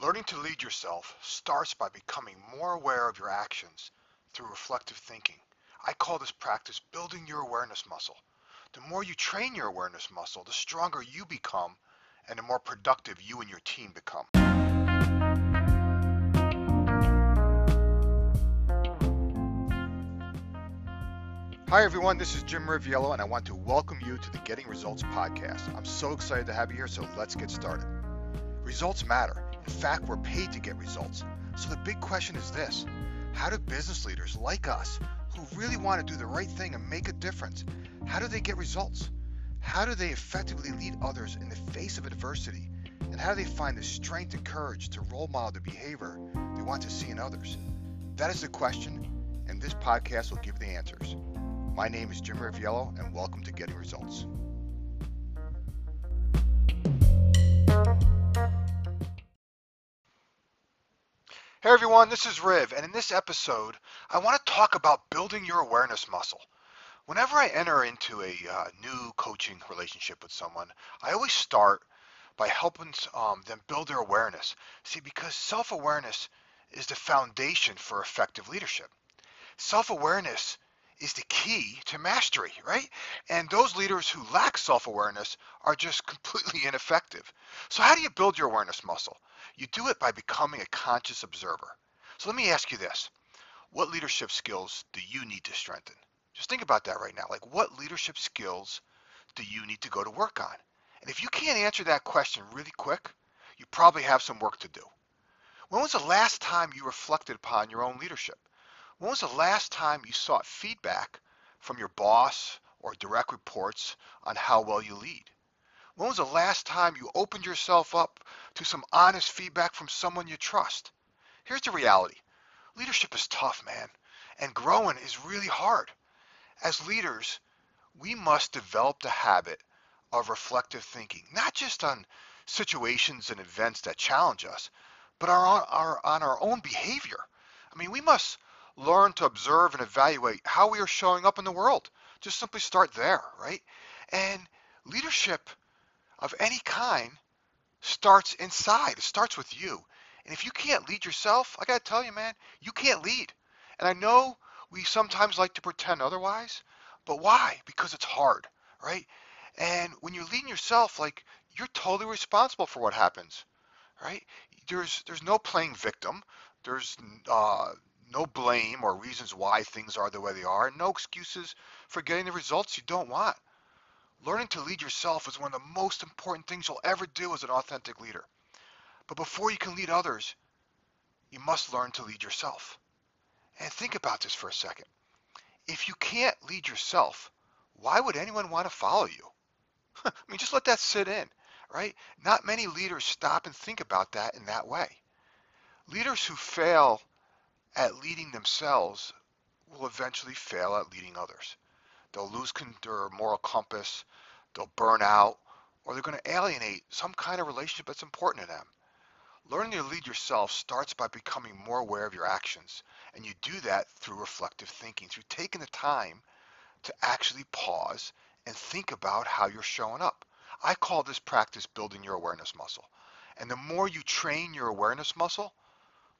Learning to lead yourself starts by becoming more aware of your actions through reflective thinking. I call this practice building your awareness muscle. The more you train your awareness muscle, the stronger you become and the more productive you and your team become. Hi everyone, this is Jim Riviello and I want to welcome you to the Getting Results podcast. I'm so excited to have you here, so let's get started. Results matter. In fact, we're paid to get results. So the big question is this How do business leaders like us, who really want to do the right thing and make a difference, how do they get results? How do they effectively lead others in the face of adversity? And how do they find the strength and courage to role model the behavior they want to see in others? That is the question, and this podcast will give the answers. My name is Jim Riviello, and welcome to Getting Results. Hey everyone, this is Riv, and in this episode, I want to talk about building your awareness muscle. Whenever I enter into a uh, new coaching relationship with someone, I always start by helping um, them build their awareness. See, because self awareness is the foundation for effective leadership. Self awareness is the key to mastery, right? And those leaders who lack self awareness are just completely ineffective. So, how do you build your awareness muscle? You do it by becoming a conscious observer. So, let me ask you this What leadership skills do you need to strengthen? Just think about that right now. Like, what leadership skills do you need to go to work on? And if you can't answer that question really quick, you probably have some work to do. When was the last time you reflected upon your own leadership? When was the last time you sought feedback from your boss or direct reports on how well you lead? When was the last time you opened yourself up to some honest feedback from someone you trust? Here's the reality. Leadership is tough, man, and growing is really hard. As leaders, we must develop the habit of reflective thinking, not just on situations and events that challenge us, but our, our, on our own behavior. I mean, we must learn to observe and evaluate how we are showing up in the world. Just simply start there, right? And leadership of any kind starts inside. It starts with you. And if you can't lead yourself, I got to tell you, man, you can't lead. And I know we sometimes like to pretend otherwise, but why? Because it's hard, right? And when you're leading yourself, like you're totally responsible for what happens, right? There's there's no playing victim. There's uh, no blame or reasons why things are the way they are, no excuses for getting the results you don't want. Learning to lead yourself is one of the most important things you'll ever do as an authentic leader. But before you can lead others, you must learn to lead yourself. And think about this for a second. If you can't lead yourself, why would anyone want to follow you? I mean, just let that sit in, right? Not many leaders stop and think about that in that way. Leaders who fail at leading themselves will eventually fail at leading others. They'll lose their moral compass, they'll burn out, or they're going to alienate some kind of relationship that's important to them. Learning to lead yourself starts by becoming more aware of your actions, and you do that through reflective thinking, through taking the time to actually pause and think about how you're showing up. I call this practice building your awareness muscle. And the more you train your awareness muscle,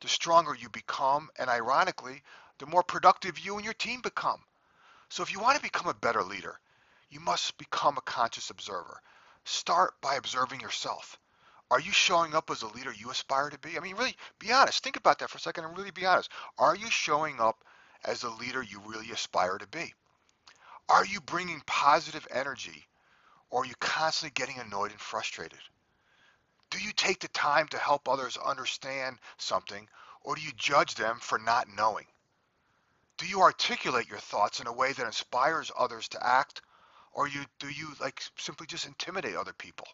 the stronger you become, and ironically, the more productive you and your team become. So if you want to become a better leader, you must become a conscious observer. Start by observing yourself. Are you showing up as a leader you aspire to be? I mean, really, be honest. Think about that for a second and really be honest. Are you showing up as a leader you really aspire to be? Are you bringing positive energy or are you constantly getting annoyed and frustrated? Do you take the time to help others understand something, or do you judge them for not knowing? Do you articulate your thoughts in a way that inspires others to act, or you, do you like simply just intimidate other people?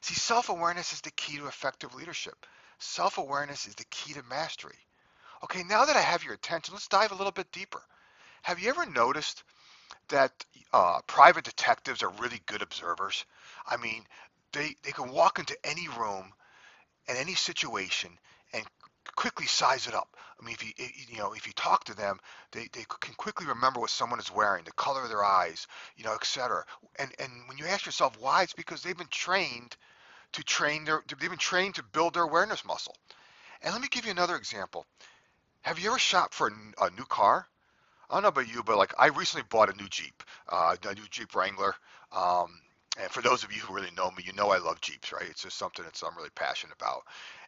See, self-awareness is the key to effective leadership. Self-awareness is the key to mastery. Okay, now that I have your attention, let's dive a little bit deeper. Have you ever noticed that uh, private detectives are really good observers? I mean, they they can walk into any room and any situation and quickly size it up. I mean, if you you know if you talk to them, they, they can quickly remember what someone is wearing, the color of their eyes, you know, etc. And and when you ask yourself why, it's because they've been trained to train their, they've been trained to build their awareness muscle. And let me give you another example. Have you ever shopped for a, new car? I don't know about you, but like I recently bought a new Jeep, uh, a new Jeep Wrangler. Um, and for those of you who really know me, you know I love Jeeps, right? It's just something that I'm really passionate about.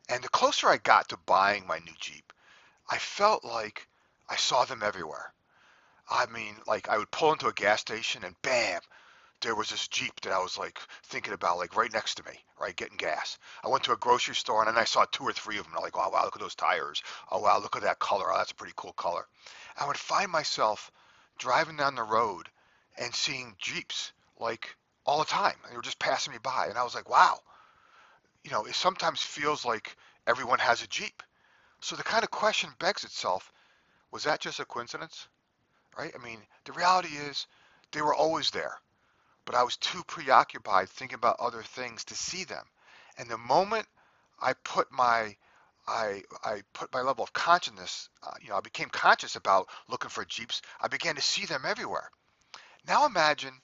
And the closer I got to buying my new Jeep, I felt like I saw them everywhere. I mean, like I would pull into a gas station and bam, there was this Jeep that I was like thinking about, like right next to me, right, getting gas. I went to a grocery store and then I saw two or three of them. I'm like, oh wow, look at those tires. Oh wow, look at that color. Oh, that's a pretty cool color. I would find myself driving down the road and seeing Jeeps like all the time. They were just passing me by, and I was like, wow. You know, it sometimes feels like everyone has a Jeep. So the kind of question begs itself: Was that just a coincidence? Right? I mean, the reality is they were always there, but I was too preoccupied thinking about other things to see them. And the moment I put my I, I put my level of consciousness, uh, you know, I became conscious about looking for Jeeps. I began to see them everywhere. Now imagine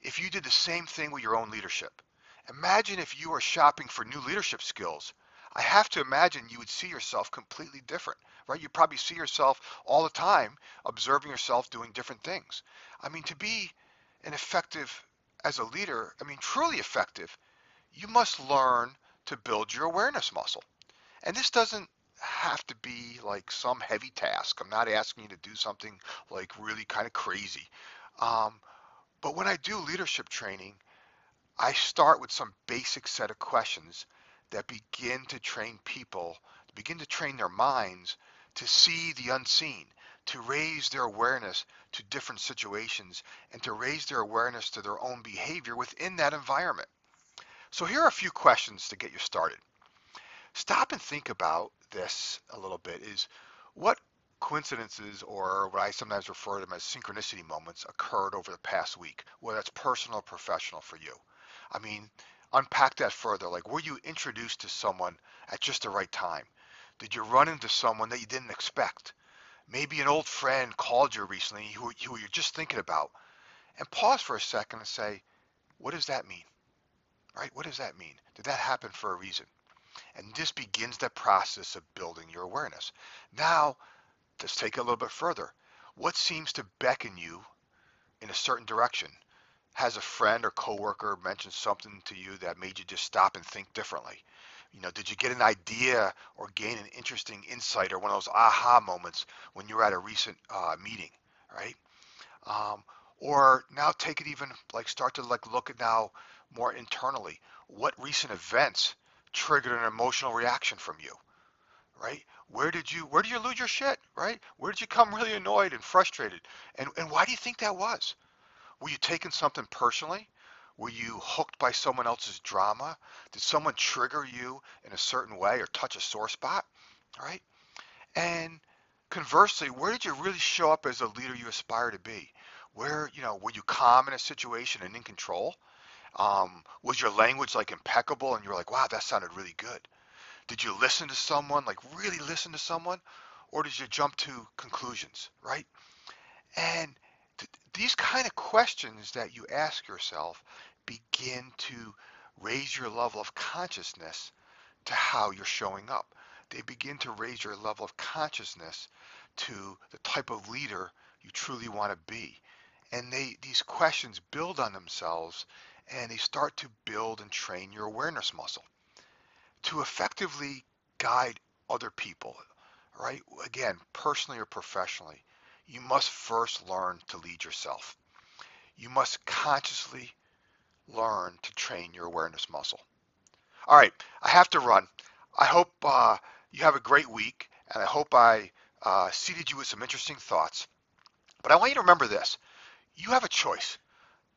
if you did the same thing with your own leadership. Imagine if you were shopping for new leadership skills. I have to imagine you would see yourself completely different, right? You probably see yourself all the time observing yourself doing different things. I mean, to be an effective as a leader, I mean, truly effective, you must learn to build your awareness muscle. And this doesn't have to be like some heavy task. I'm not asking you to do something like really kind of crazy. Um, but when I do leadership training, I start with some basic set of questions that begin to train people, begin to train their minds to see the unseen, to raise their awareness to different situations, and to raise their awareness to their own behavior within that environment. So here are a few questions to get you started. Stop and think about this a little bit is what coincidences or what I sometimes refer to them as synchronicity moments occurred over the past week, whether that's personal or professional for you. I mean, unpack that further. Like, were you introduced to someone at just the right time? Did you run into someone that you didn't expect? Maybe an old friend called you recently who, who you're just thinking about. And pause for a second and say, what does that mean? Right? What does that mean? Did that happen for a reason? And this begins the process of building your awareness. Now, let's take it a little bit further. What seems to beckon you in a certain direction? Has a friend or coworker mentioned something to you that made you just stop and think differently? You know, did you get an idea or gain an interesting insight or one of those aha moments when you were at a recent uh, meeting, right? Um, or now take it even like start to like look at now more internally. What recent events triggered an emotional reaction from you? Right? Where did you where did you lose your shit, right? Where did you come really annoyed and frustrated? And and why do you think that was? Were you taking something personally? Were you hooked by someone else's drama? Did someone trigger you in a certain way or touch a sore spot? Right? And conversely, where did you really show up as a leader you aspire to be? Where, you know, were you calm in a situation and in control? Um, was your language like impeccable and you were like, wow, that sounded really good? Did you listen to someone, like really listen to someone, or did you jump to conclusions, right? And th- these kind of questions that you ask yourself begin to raise your level of consciousness to how you're showing up. They begin to raise your level of consciousness to the type of leader you truly want to be. And they these questions build on themselves and they start to build and train your awareness muscle to effectively guide other people, right? Again, personally or professionally, you must first learn to lead yourself. You must consciously learn to train your awareness muscle. All right, I have to run. I hope uh, you have a great week, and I hope I uh, seated you with some interesting thoughts. But I want you to remember this you have a choice.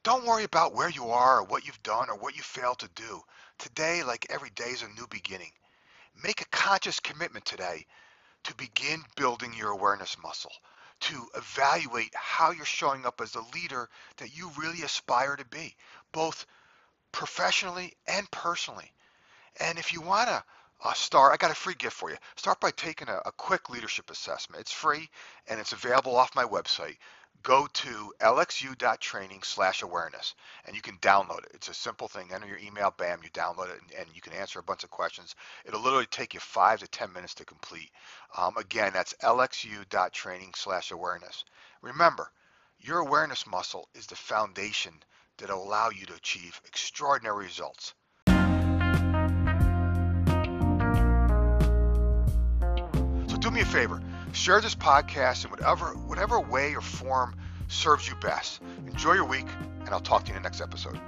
Don't worry about where you are or what you've done or what you failed to do. Today, like every day, is a new beginning. Make a conscious commitment today to begin building your awareness muscle, to evaluate how you're showing up as the leader that you really aspire to be, both professionally and personally. And if you want to uh, start. I got a free gift for you. Start by taking a, a quick leadership assessment. It's free and it's available off my website go to lxu.training slash awareness and you can download it. It's a simple thing. Enter your email, bam, you download it, and, and you can answer a bunch of questions. It'll literally take you five to 10 minutes to complete. Um, again, that's lxu.training slash awareness. Remember, your awareness muscle is the foundation that will allow you to achieve extraordinary results. Me a favor Share this podcast in whatever whatever way or form serves you best. Enjoy your week, and I'll talk to you in the next episode.